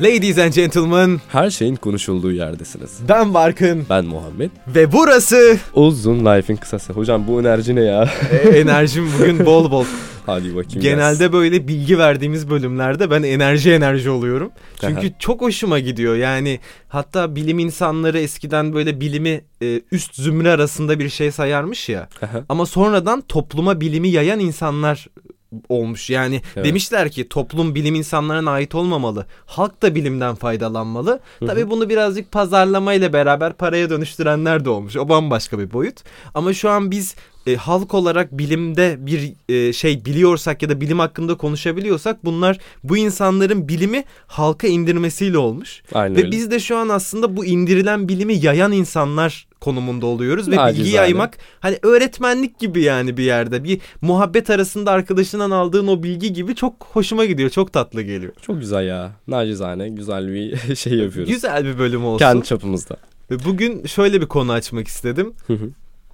Ladies and gentlemen, Her şeyin konuşulduğu yerdesiniz. ben Barkın Ben Muhammed. ve burası Uzun Life'in kısası. Hocam bu enerji ne ya? E, enerjim bugün bol bol. Hadi bakayım. Genelde böyle bilgi verdiğimiz bölümlerde ben enerji enerji oluyorum. Çünkü çok hoşuma gidiyor. Yani hatta bilim insanları eskiden böyle bilimi e, üst zümre arasında bir şey sayarmış ya. Aha. Ama sonradan topluma bilimi yayan insanlar olmuş. Yani Evet. demişler ki toplum bilim insanlarına ait olmamalı. Halk da bilimden faydalanmalı. Tabii bunu birazcık pazarlamayla beraber paraya dönüştürenler de olmuş. O bambaşka bir boyut. Ama şu an biz e, halk olarak bilimde bir e, şey biliyorsak ya da bilim hakkında konuşabiliyorsak bunlar bu insanların bilimi halka indirmesiyle olmuş. Aynen Ve öyle. biz de şu an aslında bu indirilen bilimi yayan insanlar konumunda oluyoruz ve bilgi Nacizane. yaymak hani öğretmenlik gibi yani bir yerde bir muhabbet arasında arkadaşından aldığın o bilgi gibi çok hoşuma gidiyor çok tatlı geliyor. Çok güzel ya. Nacizane güzel bir şey yapıyoruz. Güzel bir bölüm olsun. Kendi çapımızda. Ve bugün şöyle bir konu açmak istedim.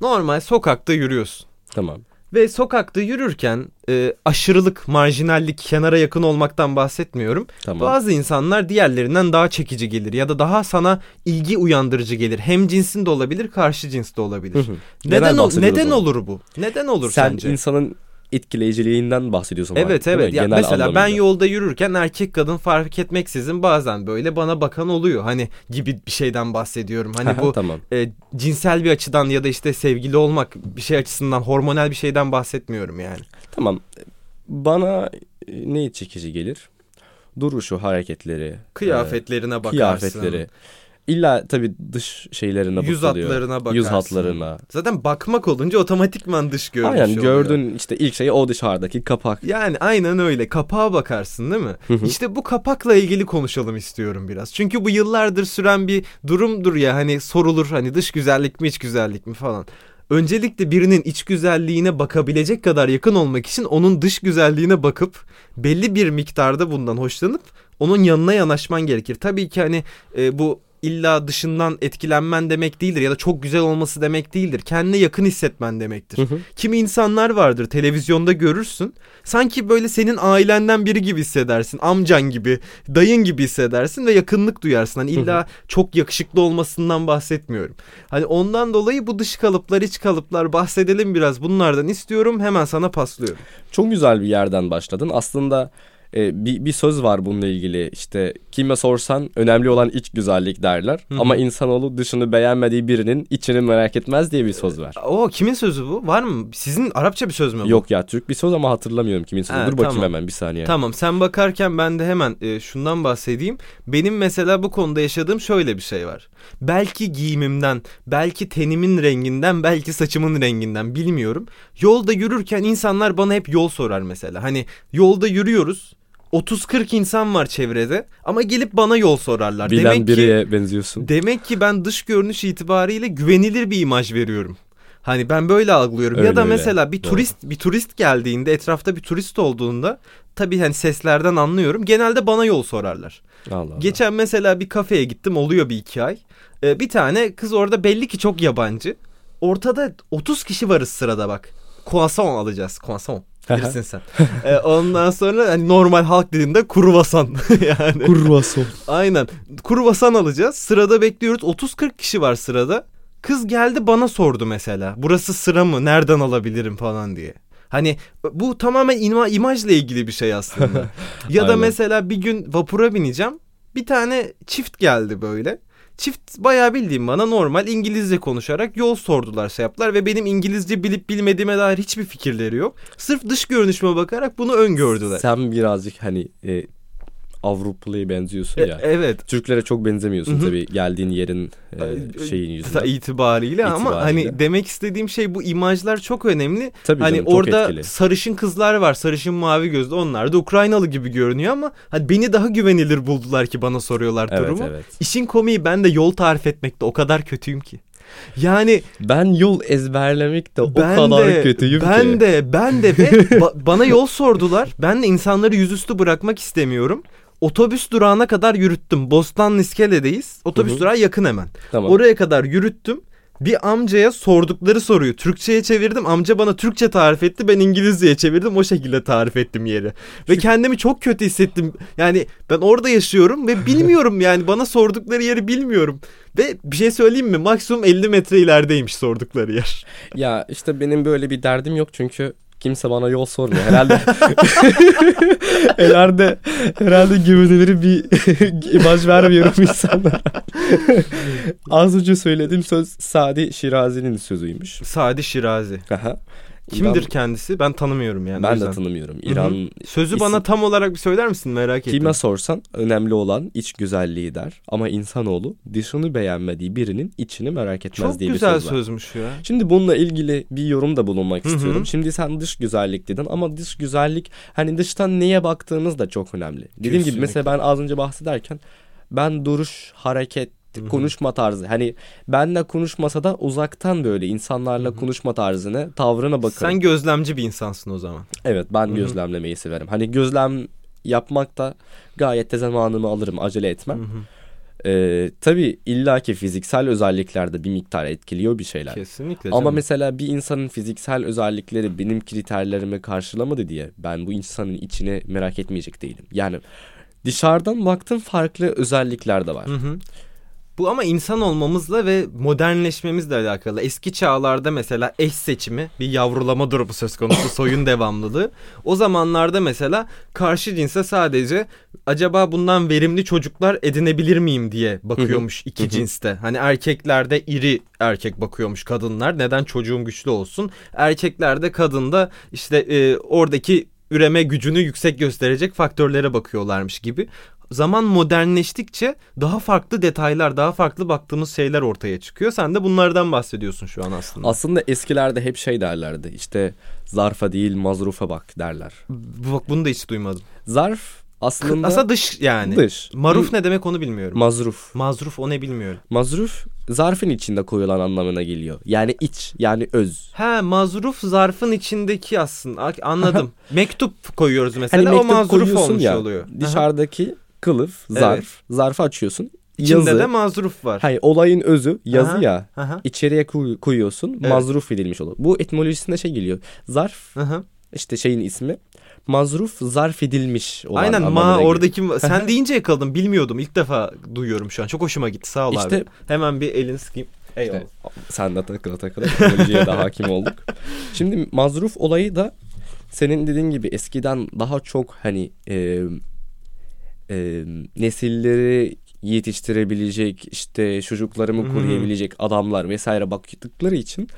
Normal sokakta yürüyorsun. tamam. Ve sokakta yürürken e, aşırılık, marjinallik, kenara yakın olmaktan bahsetmiyorum. Tamam. Bazı insanlar diğerlerinden daha çekici gelir ya da daha sana ilgi uyandırıcı gelir. Hem cinsin de olabilir, karşı cins de olabilir. Hı hı. Neden Genel o- neden olur bu? Neden olur Sen sence? insanın etkileyiciliğinden bahsediyorsun. Evet abi, evet. Ya Genel mesela ben anlamıyla. yolda yürürken erkek kadın fark etmeksizin bazen böyle bana bakan oluyor. Hani gibi bir şeyden bahsediyorum. Hani bu tamam. e, cinsel bir açıdan ya da işte sevgili olmak bir şey açısından hormonal bir şeyden bahsetmiyorum yani. Tamam. Bana e, ne çekici gelir? Duruşu, hareketleri, Kıyafetlerine e, bakarsın. kıyafetleri. İlla tabii dış şeylerine Yüz bakılıyor. hatlarına bakarsın. Yüz hatlarına. Zaten bakmak olunca otomatikman dış görünüş Aynen oluyor. gördüğün işte ilk şey o dışarıdaki kapak. Yani aynen öyle. Kapağa bakarsın değil mi? İşte bu kapakla ilgili konuşalım istiyorum biraz. Çünkü bu yıllardır süren bir durumdur ya hani sorulur hani dış güzellik mi iç güzellik mi falan. Öncelikle birinin iç güzelliğine bakabilecek kadar yakın olmak için onun dış güzelliğine bakıp belli bir miktarda bundan hoşlanıp onun yanına yanaşman gerekir. Tabii ki hani e, bu illa dışından etkilenmen demek değildir ya da çok güzel olması demek değildir. Kendine yakın hissetmen demektir. Hı hı. Kimi insanlar vardır televizyonda görürsün. Sanki böyle senin ailenden biri gibi hissedersin. Amcan gibi, dayın gibi hissedersin ve yakınlık duyarsın. Hani illa çok yakışıklı olmasından bahsetmiyorum. Hani ondan dolayı bu dış kalıplar, iç kalıplar bahsedelim biraz. Bunlardan istiyorum. Hemen sana paslıyorum. Çok güzel bir yerden başladın. Aslında e, bir, bir söz var bununla ilgili. İşte kime sorsan önemli olan iç güzellik derler. Hı hı. Ama insanoğlu dışını beğenmediği birinin içini merak etmez diye bir söz var. O kimin sözü bu? Var mı? Sizin Arapça bir söz mü bu? Yok ya Türk bir söz ama hatırlamıyorum kimin sözü. Ha, Dur bakayım tamam. hemen bir saniye. Tamam sen bakarken ben de hemen e, şundan bahsedeyim. Benim mesela bu konuda yaşadığım şöyle bir şey var. Belki giyimimden, belki tenimin renginden, belki saçımın renginden bilmiyorum. Yolda yürürken insanlar bana hep yol sorar mesela. Hani yolda yürüyoruz. 30-40 insan var çevrede ama gelip bana yol sorarlar. Bilen demek ki biriye benziyorsun. demek ki ben dış görünüş itibariyle güvenilir bir imaj veriyorum. Hani ben böyle algılıyorum. Öyle ya da öyle. mesela bir Doğru. turist bir turist geldiğinde etrafta bir turist olduğunda tabii hani seslerden anlıyorum. Genelde bana yol sorarlar. Allah Allah. Geçen mesela bir kafeye gittim oluyor bir iki ay. Ee, bir tane kız orada belli ki çok yabancı. Ortada 30 kişi varız sırada bak. Croissant alacağız. Croissant. Bilirsin sen. Ee, ondan sonra hani normal halk dilinde kruvasan yani. Kurvason. Aynen. Kruvasan alacağız. Sırada bekliyoruz. 30-40 kişi var sırada. Kız geldi bana sordu mesela. Burası sıra mı? Nereden alabilirim falan diye. Hani bu tamamen ima- imajla ilgili bir şey aslında. ya da Aynen. mesela bir gün vapura bineceğim. Bir tane çift geldi böyle. Çift bayağı bildiğim bana normal İngilizce konuşarak yol sordular şey yaptılar ve benim İngilizce bilip bilmediğime dair hiçbir fikirleri yok. Sırf dış görünüşüme bakarak bunu öngördüler. Sen birazcık hani e, Avrupalı'ya benziyorsun E, ya. evet. Türklere çok benzemiyorsun Hı hı. tabii geldiğin yerin e, Ay, şeyin yüzünden. itibariyle ama İtibariyle. hani demek istediğim şey bu imajlar çok önemli. Tabii hani canım, çok orada etkili. sarışın kızlar var, sarışın mavi gözlü. Onlar da Ukraynalı gibi görünüyor ama hani beni daha güvenilir buldular ki bana soruyorlar Evet durumu. evet. İşin komiği ben de yol tarif etmekte o kadar kötüyüm ki. Yani Ben yol ezberlemekte o ben kadar de kötüyüm ben ki. de ben de ve ba- bana yol sordular. Ben de insanları yüzüstü bırakmak istemiyorum. Otobüs durağına kadar yürüttüm. Bostan İskele'deyiz. Otobüs Hı hı. durağı yakın hemen. Tamam. Oraya kadar yürüttüm. Bir amcaya sordukları soruyu Türkçe'ye çevirdim. Amca bana Türkçe tarif etti. Ben İngilizce'ye çevirdim. O şekilde tarif ettim yeri. Ve kendimi çok kötü hissettim. Yani ben orada yaşıyorum ve bilmiyorum yani bana sordukları yeri bilmiyorum. Ve bir şey söyleyeyim mi? Maksimum 50 metre ilerideymiş sordukları yer. Ya işte benim böyle bir derdim yok çünkü kimse bana yol sormuyor. Herhalde herhalde herhalde güvenilir bir imaj vermiyorum insanlara. Az önce söylediğim söz Sadi Şirazi'nin sözüymüş. Sadi Şirazi. Aha. Kimdir Ben- kendisi? Ben tanımıyorum yani. Ben de tanımıyorum. İran Sözü isim- bana tam olarak bir söyler misin? Merak ettim. Kime sorsan önemli olan iç güzelliği der. Ama insanoğlu dışını beğenmediği birinin içini merak etmez Çok diye güzel bir söz var. sözmüş ya. Şimdi bununla ilgili bir yorumda bulunmak Hı hı. istiyorum. Şimdi sen dış güzellik dedin ama dış güzellik hani dıştan neye baktığımız da çok önemli. Dediğim gibi Kesinlikle. mesela ben az önce bahsederken ben duruş, hareket, konuşma tarzı hani benle konuşmasa da uzaktan böyle insanlarla konuşma tarzını, tavrına bakarım. Sen gözlemci bir insansın o zaman. Evet ben hı. gözlemlemeyi severim. Hani gözlem yapmak da gayet de zamanımı alırım, acele etmem. Hı hı. Ee, tabii illaki fiziksel özellikler de bir miktar etkiliyor bir şeyler. Kesinlikle Ama canım. mesela bir insanın fiziksel özellikleri benim kriterlerimi karşılamadı diye ben bu insanın içine merak etmeyecek değilim. Yani dışarıdan baktığım farklı özellikler de var. Hı hı. Bu ama insan olmamızla ve modernleşmemizle alakalı. Eski çağlarda mesela eş seçimi bir yavrulama durumu söz konusu soyun devamlılığı. O zamanlarda mesela karşı cinse sadece acaba bundan verimli çocuklar edinebilir miyim diye bakıyormuş iki cinste. Hani erkeklerde iri erkek bakıyormuş kadınlar. Neden çocuğum güçlü olsun? Erkeklerde kadında işte e, oradaki üreme gücünü yüksek gösterecek faktörlere bakıyorlarmış gibi. Zaman modernleştikçe daha farklı detaylar, daha farklı baktığımız şeyler ortaya çıkıyor. Sen de bunlardan bahsediyorsun şu an aslında. Aslında eskilerde hep şey derlerdi işte zarfa değil mazrufa bak derler. Bak bunu da hiç duymadım. Zarf aslında, Aslında dış yani. dış. Maruf ne demek onu bilmiyorum. Mazruf. Mazruf o ne bilmiyorum. Mazruf zarfın içinde koyulan anlamına geliyor. Yani iç yani öz. Ha mazruf zarfın içindeki aslında anladım. mektup koyuyoruz mesela Hani o mektup mazruf koyuyorsun olmuş ya oluyor. Dışarıdaki kılıf zarf. Evet. Zarfı açıyorsun. İçinde yazı. de mazruf var. Hayır olayın özü yazı Aha. ya. Aha. İçeriye koy- koyuyorsun. Evet. Mazruf edilmiş olur. Bu etimolojisinde şey geliyor. Zarf Aha. işte şeyin ismi. Mazruf zarf edilmiş olan Aynen ma oradaki sen deyince yakaladım bilmiyordum ilk defa duyuyorum şu an çok hoşuma gitti sağ ol İşte- abi. Hemen bir elini sıkayım. Eyvallah. İşte, sen de takıla takıla etimolojiye de hakim olduk. Şimdi mazruf olayı da senin dediğin gibi eskiden daha çok hani e, e, nesilleri yetiştirebilecek işte çocuklarımı koruyabilecek adamlar vesaire baktıkları için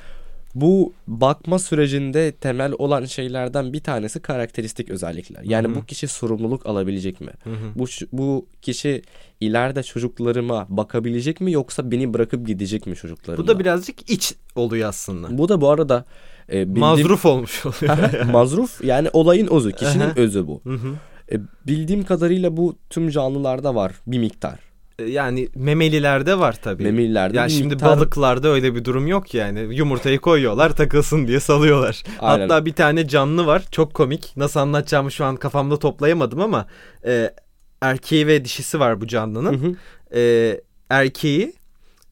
bu bakma sürecinde temel olan şeylerden bir tanesi karakteristik özellikler. Yani Hı hı. bu kişi sorumluluk alabilecek mi? Hı hı. Bu bu kişi ileride çocuklarıma bakabilecek mi yoksa beni bırakıp gidecek mi çocuklarıma? Bu da birazcık iç oluyor aslında. Bu da bu arada e, bildiğim- Mazruf olmuş oluyor. Aha, mazruf yani olayın özü, kişinin özü bu. Hı hı. E, bildiğim kadarıyla bu tüm canlılarda var bir miktar. E, yani memelilerde var tabii. Memelilerde ya bir şimdi miktar- balıklarda öyle bir durum yok yani. Yumurtayı koyuyorlar takılsın diye salıyorlar. Aynen. Hatta bir tane canlı var çok komik. Nasıl anlatacağımı şu an kafamda toplayamadım ama e, erkeği ve dişisi var bu canlının. Hı hı. e, erkeği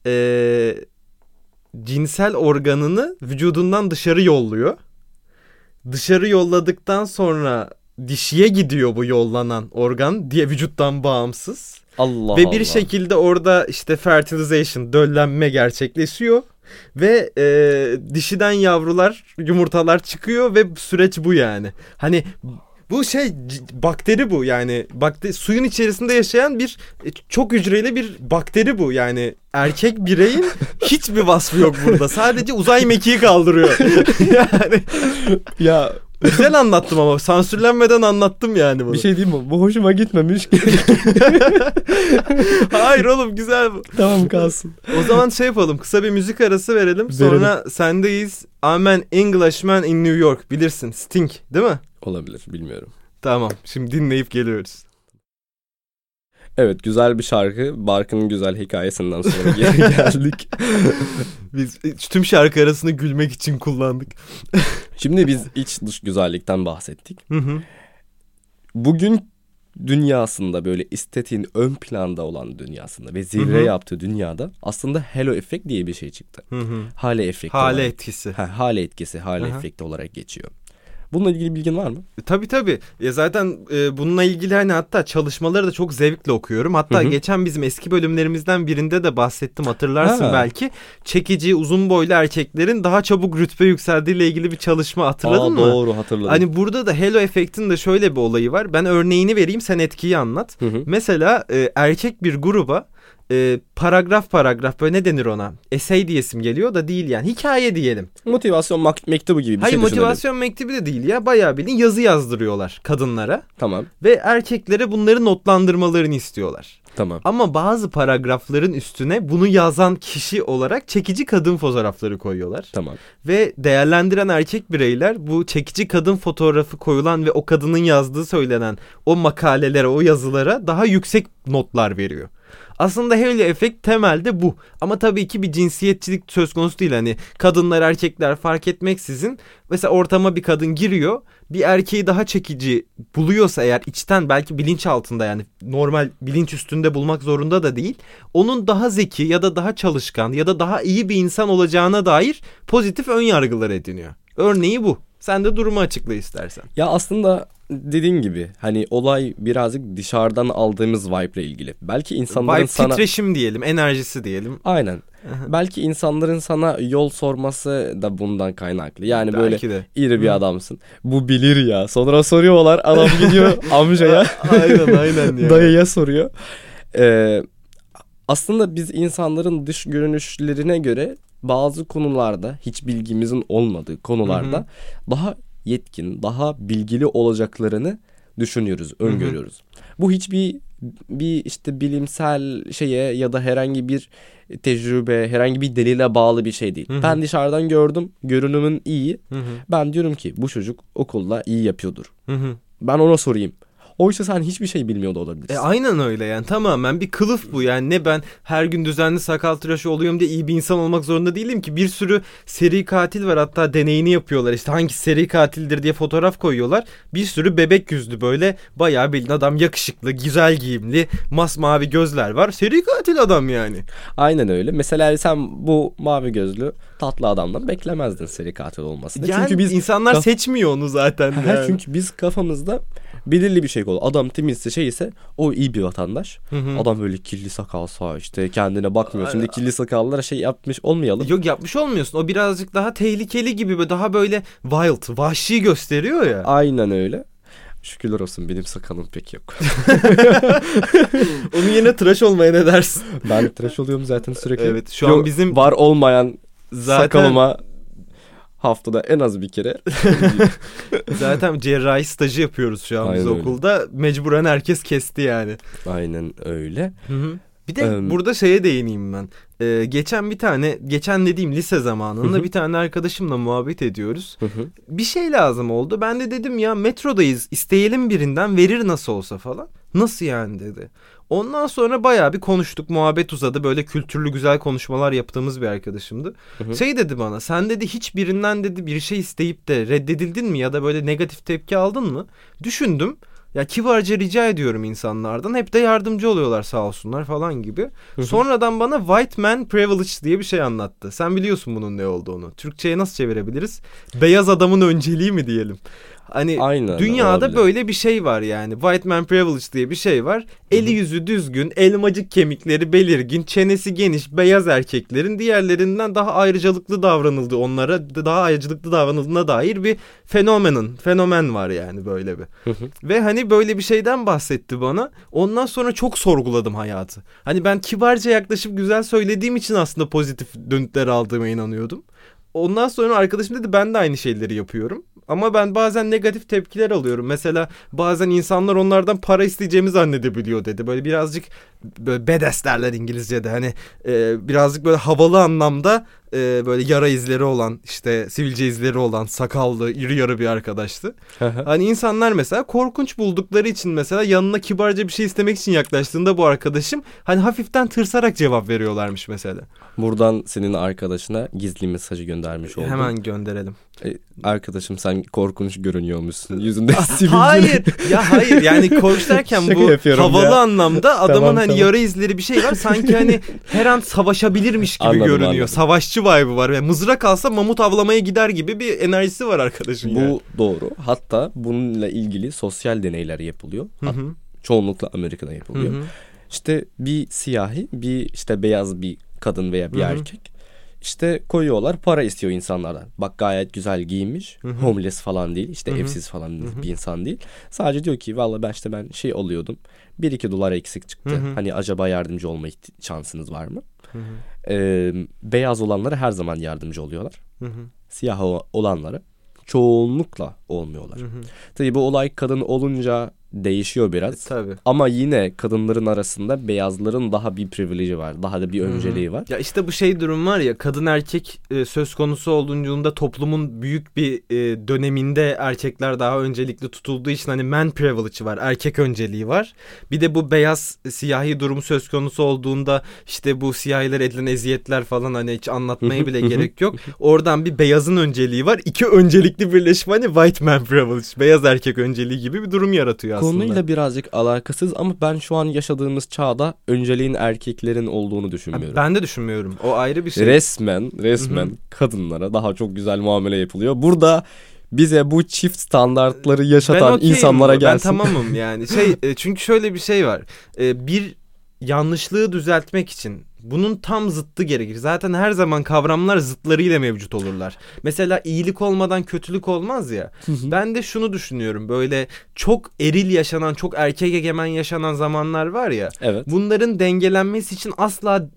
e, cinsel organını vücudundan dışarı yolluyor. Dışarı yolladıktan sonra dişiye gidiyor bu yollanan organ diye vücuttan bağımsız. Allah Ve bir Allah. şekilde orada işte fertilization, döllenme gerçekleşiyor. Ve e, dişiden yavrular, yumurtalar çıkıyor ve süreç bu yani. Hani bu şey bakteri bu yani bakteri, suyun içerisinde yaşayan bir e, çok hücreli bir bakteri bu yani erkek bireyin hiçbir vasfı yok burada sadece uzay mekiği kaldırıyor yani ya güzel anlattım ama sansürlenmeden anlattım yani bunu. bir şey diyeyim mi? Bu hoşuma gitmemiş. Hayır oğlum güzel bu. tamam kalsın. O zaman şey yapalım kısa bir müzik arası verelim. Sonra sendeyiz. I'm an Englishman in New York bilirsin Sting değil mi? Olabilir bilmiyorum. Tamam şimdi dinleyip geliyoruz. Evet güzel bir şarkı. Barkın'ın güzel hikayesinden sonra geri geldik. Biz tüm şarkı arasını gülmek için kullandık. Şimdi biz iç dış güzellikten bahsettik. Hı hı. Bugün dünyasında böyle estetiğin ön planda olan dünyasında ve zirve Hı hı. yaptığı dünyada aslında halo efekt diye bir şey çıktı. Hı hı. Hale efekti. Hale olarak- etkisi. Ha, hale etkisi, hale Aha. efekti olarak geçiyor. Bununla ilgili bilgin var mı? Tabii tabii. Ya zaten e, bununla ilgili hani hatta çalışmaları da çok zevkle okuyorum. Hatta Hı hı. geçen bizim eski bölümlerimizden birinde de bahsettim hatırlarsın Ha. belki. Çekici uzun boylu erkeklerin daha çabuk rütbe yükseldiğiyle ilgili bir çalışma hatırladın Aa, mı? Doğru hatırladım. Hani burada da halo efektin de şöyle bir olayı var. Ben örneğini vereyim sen etkiyi anlat. Hı hı. Mesela e, erkek bir gruba e, paragraf paragraf böyle ne denir ona? Essay diyesim geliyor da değil yani. Hikaye diyelim. Motivasyon mak- mektubu gibi bir Hayır şey düşünelim. motivasyon mektubu de değil ya. Bayağı bildiğin yazı yazdırıyorlar kadınlara. Tamam, Ve erkeklere bunları notlandırmalarını istiyorlar. tamam. Ama bazı paragrafların üstüne bunu yazan kişi olarak çekici kadın fotoğrafları koyuyorlar. Tamam. Ve değerlendiren erkek bireyler bu çekici kadın fotoğrafı koyulan ve o kadının yazdığı söylenen o makalelere, o yazılara daha yüksek notlar veriyor. Aslında Halo efekt temelde bu. Ama tabii ki bir cinsiyetçilik söz konusu değil. Hani kadınlar erkekler fark etmeksizin mesela ortama bir kadın giriyor. Bir erkeği daha çekici buluyorsa eğer içten belki bilinç altında yani normal bilinç üstünde bulmak zorunda da değil. Onun daha zeki ya da daha çalışkan ya da daha iyi bir insan olacağına dair pozitif ön yargılar ediniyor. Örneği bu. Sen de durumu açıkla istersen. Ya aslında dediğin gibi hani olay birazcık dışarıdan aldığımız vibe ile ilgili. Belki insanların Vibe sana... titreşim diyelim, enerjisi diyelim. Aynen. Belki insanların sana yol sorması da bundan kaynaklı. Yani böyle Belki de. iri bir Hı. adamsın. Bu bilir ya. Sonra soruyorlar. Adam gidiyor amcaya. aynen aynen ya. Dayıya soruyor. Ee, aslında biz insanların dış görünüşlerine göre bazı konularda hiç bilgimizin olmadığı konularda Hı hı. daha yetkin, daha bilgili olacaklarını düşünüyoruz, öngörüyoruz. Bu hiçbir bir işte bilimsel şeye ya da herhangi bir tecrübe, herhangi bir delile bağlı bir şey değil. Hı hı. Ben dışarıdan gördüm, görünümün iyi. Hı hı, Ben diyorum ki bu çocuk okulda iyi yapıyordur. hı hı. Ben ona sorayım. Oysa sen hiçbir şey bilmiyor da olabilirsin. E aynen öyle yani tamamen bir kılıf bu yani ne ben her gün düzenli sakal tıraşı oluyorum diye iyi bir insan olmak zorunda değilim ki bir sürü seri katil var hatta deneyini yapıyorlar işte hangi seri katildir diye fotoğraf koyuyorlar bir sürü bebek yüzlü böyle bayağı bildiğin adam yakışıklı güzel giyimli masmavi gözler var seri katil adam yani. Aynen öyle. Mesela sen bu mavi gözlü tatlı adamdan beklemezdin seri katil olmasını. Yani çünkü biz insanlar seçmiyor onu zaten. Yani. çünkü biz kafamızda belirli bir şey oluyor. Adam temizse şey ise o iyi bir vatandaş. Hı hı. Adam böyle kirli sakalsa işte kendine bakmıyor. Şimdi kirli sakallara şey yapmış olmayalım. Yok yapmış olmuyorsun. O birazcık daha tehlikeli gibi daha böyle wild, vahşi gösteriyor ya. Aynen öyle. Şükürler olsun benim sakalım pek yok. Onun yerine tıraş olmaya ne dersin? ben tıraş oluyorum zaten sürekli. Evet, şu an Yok, bizim- var olmayan Zaten sakalıma haftada en az bir kere zaten cerrahi stajı yapıyoruz şu an biz öyle. okulda. Mecburen herkes kesti yani. aynen öyle. Bir de Em, burada şeye değineyim ben. Ee, geçen bir tane, geçen dediğim lise zamanında Hı hı. bir tane arkadaşımla muhabbet ediyoruz. Hı hı. Bir şey lazım oldu. Ben de dedim ya metrodayız isteyelim birinden verir nasıl olsa falan. Nasıl yani dedi. Ondan sonra bayağı bir konuştuk muhabbet uzadı böyle kültürlü güzel konuşmalar yaptığımız bir arkadaşımdı. Hı hı. Şey dedi bana sen dedi hiçbirinden dedi bir şey isteyip de reddedildin mi ya da böyle negatif tepki aldın mı? Düşündüm. Ya kibarca rica ediyorum insanlardan. Hep de yardımcı oluyorlar sağ olsunlar falan gibi. Sonradan bana white man privilege diye bir şey anlattı. Sen biliyorsun bunun ne olduğunu. Türkçe'ye nasıl çevirebiliriz? Beyaz adamın önceliği mi diyelim? Hani Aynen, dünyada olabilir. böyle bir şey var yani. White man privilege diye bir şey var. Eli yüzü düzgün, elmacık kemikleri belirgin, çenesi geniş, beyaz erkeklerin diğerlerinden daha ayrıcalıklı davranıldığı, onlara daha ayrıcalıklı davranıldığına dair bir fenomenin, fenomen var yani böyle bir. Ve hani böyle bir şeyden bahsetti bana. Ondan sonra çok sorguladım hayatı. Hani ben kibarca yaklaşıp güzel söylediğim için aslında pozitif dönütler aldığıma inanıyordum. Ondan sonra arkadaşım dedi ben de aynı şeyleri yapıyorum. Ama ben bazen negatif tepkiler alıyorum. Mesela bazen insanlar onlardan para isteyeceğimi zannedebiliyor dedi. Böyle birazcık böyle bedes derler İngilizce'de. Hani e, birazcık böyle havalı anlamda e, böyle yara izleri olan işte sivilce izleri olan sakallı iri yarı bir arkadaştı. Hani insanlar mesela korkunç buldukları için mesela yanına kibarca bir şey istemek için yaklaştığında bu arkadaşım hani hafiften tırsarak cevap veriyorlarmış mesela. Buradan senin arkadaşına gizli mesajı göndermiş oldum. Hemen gönderelim. E, Arkadaşım sen korkunç görünüyormuşsun. Yüzünde sivilce. Hayır. ya hayır yani korkunç derken bu havalı ya. anlamda adamın Tamam, hani tamam. yara izleri bir şey var. Sanki hani her an savaşabilirmiş gibi Anladım, görünüyor. anladım. Savaşçı vibe'ı var. Yani mızrak alsa mamut avlamaya gider gibi bir enerjisi var arkadaşın Bu yani. doğru. Hatta bununla ilgili sosyal deneyler yapılıyor. Hı hı. Çoğunlukla Amerika'da yapılıyor. Hı hı. İşte bir siyahi, bir işte beyaz bir kadın veya bir Hı hı. erkek. İşte koyuyorlar para istiyor insanlardan. Bak gayet güzel giyinmiş. Hı hı. Homeless falan değil. işte Hı hı. evsiz falan hı. bir insan değil. Sadece diyor ki valla ben işte ben şey oluyordum. 1-2 dolar eksik çıktı. Hı hı. Hani acaba yardımcı olma şansınız var mı? Hı hı. Ee, beyaz olanlara her zaman yardımcı oluyorlar. Hı hı. Siyah olanlara çoğunlukla olmuyorlar. Hı hı. Tabii bu olay kadın olunca değişiyor biraz. E, Tabii. Ama yine kadınların arasında beyazların daha bir privileji var. Daha da bir önceliği var. Ya işte bu şey durum var ya kadın erkek e, söz konusu olduğunda toplumun büyük bir e, döneminde erkekler daha öncelikli tutulduğu için hani man privilege'i var erkek önceliği var. Bir de bu beyaz e, siyahi durumu söz konusu olduğunda işte bu siyahiler edilen eziyetler falan hani hiç anlatmaya bile gerek yok. Oradan bir beyazın önceliği var. İki öncelikli birleşme hani white man privilege beyaz erkek önceliği gibi bir durum yaratıyor aslında. Konuyla birazcık alakasız ama ben şu an yaşadığımız çağda önceliğin erkeklerin olduğunu düşünmüyorum. Ben de düşünmüyorum. O ayrı bir şey. Resmen resmen Hı hı. kadınlara daha çok güzel muamele yapılıyor. Burada bize bu çift standartları yaşatan okeyim insanlara bu. gelsin. Ben tamamım yani. Şey e, çünkü şöyle bir şey var. E, bir yanlışlığı düzeltmek için bunun tam zıttı gerekir. Zaten her zaman kavramlar zıtlarıyla mevcut olurlar. Mesela iyilik olmadan kötülük olmaz ya. Ben de şunu düşünüyorum. Böyle çok eril yaşanan, çok erkek egemen yaşanan zamanlar var ya. Evet. Bunların dengelenmesi için asla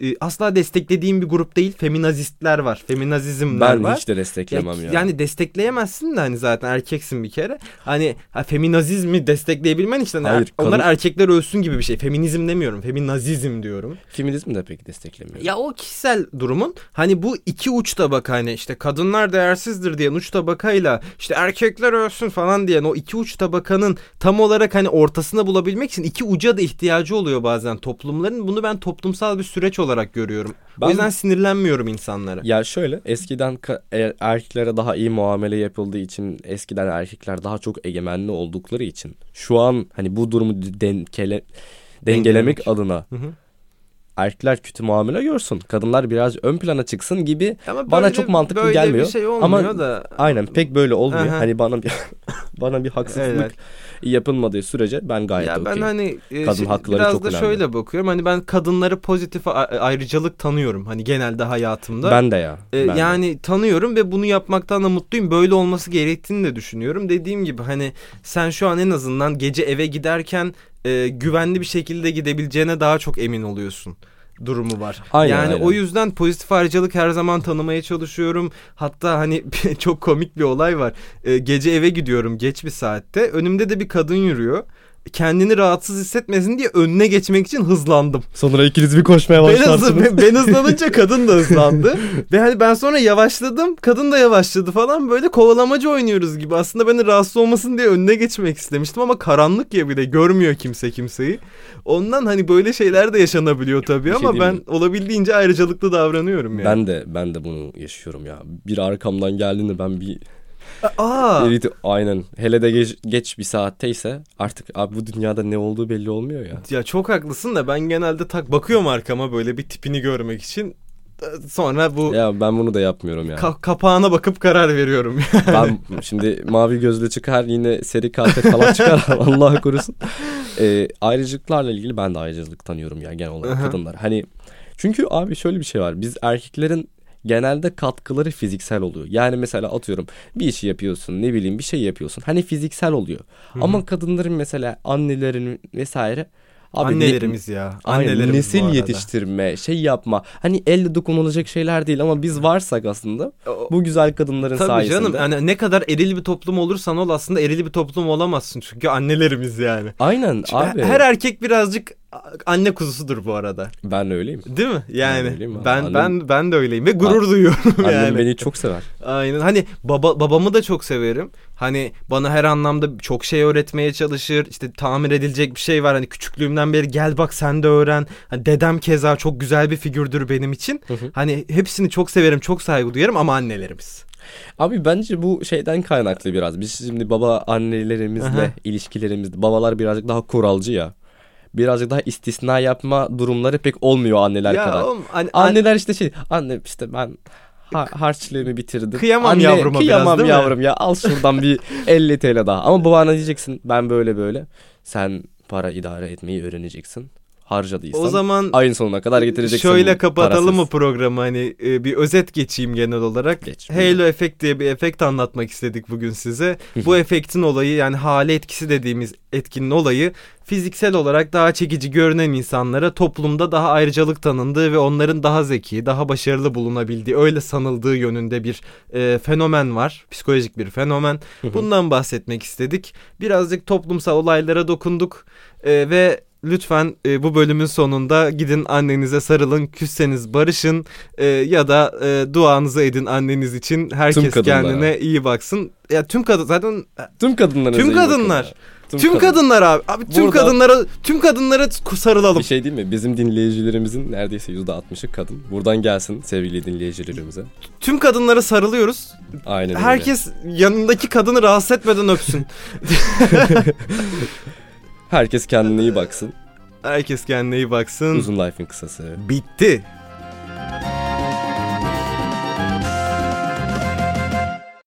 e, asla desteklediğim bir grup değil. Feminazistler var. Feminazizmler Ben var. hiç de desteklemem ya. Yani destekleyemezsin de hani zaten erkeksin bir kere. Hani ha, feminazizmi destekleyebilmen için hani Hayır, er- onlar kadın- erkekler ölsün gibi bir şey. Feminizm demiyorum. Feminazizm diyorum. Feminizmi de pek desteklemiyorum. Ya o kişisel durumun hani bu iki uç tabaka hani işte kadınlar değersizdir diyen uç tabakayla işte erkekler ölsün falan diyen o iki uç tabakanın tam olarak hani ortasına bulabilmek için iki uca da ihtiyacı oluyor bazen toplumların. Bunu ben toplumsal bir süreç olarak görüyorum. Ben- O yüzden sinirlenmiyorum insanlara. Ya şöyle eskiden e- erkeklere daha iyi muamele yapıldığı için eskiden erkekler daha çok egemenli oldukları için şu an hani bu durumu denkele, dengelemek Dengelemek. adına Hı hı. Erkekler kötü muamele görsün. Kadınlar biraz ön plana çıksın gibi Ama Bana böyle- çok mantıklı böyle gelmiyor. bir şey olmuyor Ama da. aynen pek böyle olmuyor. Aha. Hani bana bir bana bir haksızlık Evet. yapılmadığı sürece ben gayet Ya ben okeyim. hani e, Kadın şey- hakları biraz çok da önemli. şöyle bakıyorum. Hani ben kadınları pozitif ayrıcalık tanıyorum. Hani genelde hayatımda. Ben de ya. E, ben de. yani tanıyorum ve bunu yapmaktan da mutluyum. Böyle olması gerektiğini de düşünüyorum. Dediğim gibi hani sen şu an en azından gece eve giderken e, güvenli bir şekilde gidebileceğine daha çok emin oluyorsun durumu var. Aynen, yani aynen. o yüzden pozitif ayrıcalık her zaman tanımaya çalışıyorum. Hatta hani çok komik bir olay var. E, gece eve gidiyorum geç bir saatte. Önümde de bir kadın yürüyor. Kendini rahatsız hissetmesin diye önüne geçmek için hızlandım. Sonra ikiniz bir koşmaya Ben, başlarsınız. hızlı, ben, ben hızlanınca kadın da hızlandı. Ve hani ben sonra yavaşladım. Kadın da yavaşladı falan. Böyle kovalamacı oynuyoruz gibi. Aslında beni rahatsız olmasın diye önüne geçmek istemiştim ama karanlık ya bir de görmüyor kimse kimseyi. Ondan hani böyle şeyler de yaşanabiliyor tabii Bir şey ama diyeyim ben olabildiğince ayrıcalıklı davranıyorum yani. Ben de ben de bunu yaşıyorum ya. Bir arkamdan geldiğinde ben bir Aa, aynen. Hele de geç, geç bir saatteyse artık abi bu dünyada ne olduğu belli olmuyor ya. ya çok haklısın da ben genelde tak bakıyorum arkama böyle bir tipini görmek için. Sonra bu Ya ben bunu da yapmıyorum ya. ka- kapağına bakıp karar veriyorum. ben şimdi mavi gözlü çıkar yine seri katil falan çıkar Allah korusun. Ee, ayrıcalıklarla ilgili ben de ayrıcalık tanıyorum ya genel olarak Aha. kadınlar. Hani çünkü abi şöyle bir şey var. Biz erkeklerin genelde katkıları fiziksel oluyor. Yani mesela atıyorum bir işi yapıyorsun ne bileyim bir şey yapıyorsun. Hani fiziksel oluyor. Ama kadınların mesela annelerin vesaire abi ne- Annelerimiz ya. Aynen, Annelerimiz bu nesil yetiştirme, şey yapma. Hani elle dokunulacak şeyler değil ama biz varsak aslında bu güzel kadınların Tabii sayesinde. canım hani ne kadar eril bir toplum olursan ol aslında eril bir toplum olamazsın çünkü annelerimiz yani. Aynen Çünkü abi. Her erkek birazcık anne kuzusudur bu arada. Ben öyleyim. Değil mi? Yani öyleyim abi. ben Annem- ben ben de öyleyim ve gurur duyuyorum Annem yani. beni çok sever. Aynen. Hani baba babamı da çok severim. Hani bana her anlamda çok şey öğretmeye çalışır. İşte tamir edilecek bir şey var. Hani küçüklüğümden beri gel bak sen de öğren. Hani dedem keza çok güzel bir figürdür benim için. Hı hı. Hani hepsini çok severim, çok saygı duyarım ama annelerimiz. Abi bence bu şeyden kaynaklı biraz. Biz şimdi baba annelerimizle Aha. ilişkilerimizde babalar birazcık daha kuralcı ya. Birazcık daha istisna yapma durumları pek olmuyor anneler ya kadar. oğlum, an- Anneler işte şey anne işte ben ha- harçlığımı bitirdim. Kıyamam Anne, yavruma biraz, kıyamam değil mi? yavrum ya al şuradan bir 50 TL daha. Ama babana diyeceksin ben böyle böyle. Sen para idare etmeyi öğreneceksin. Harcadıysan o zaman ayın sonuna kadar getireceksin. Şöyle kapatalım parasız. mı programı hani e, bir özet geçeyim genel olarak. Geç. Halo efekt diye bir efekt anlatmak istedik bugün size. Bu efektin olayı yani hale etkisi dediğimiz etkinin olayı fiziksel olarak daha çekici görünen insanlara toplumda daha ayrıcalık tanındığı ve onların daha zeki, daha başarılı bulunabildiği, öyle sanıldığı yönünde bir e, fenomen var. Psikolojik bir fenomen. Bundan bahsetmek istedik. Birazcık toplumsal olaylara dokunduk E, ve lütfen e, bu bölümün sonunda gidin annenize sarılın, küsseniz barışın e, ya da e, duanızı edin anneniz için. Herkes kendine iyi baksın. Ya tüm kadın zaten Tüm kadınlara Tüm kadınlar. tüm, kadın- kadınlar abi. Abi tüm Burada- kadınlara tüm kadınlara sarılalım. Bir şey değil mi? Bizim dinleyicilerimizin neredeyse %60'ı kadın. Buradan gelsin sevgili dinleyicilerimize. Tüm kadınlara sarılıyoruz. Aynen öyle. Herkes yanındaki kadını rahatsız etmeden öpsün. Herkes kendine iyi baksın. Herkes kendine iyi baksın. Uzun Life'in kısası. Bitti.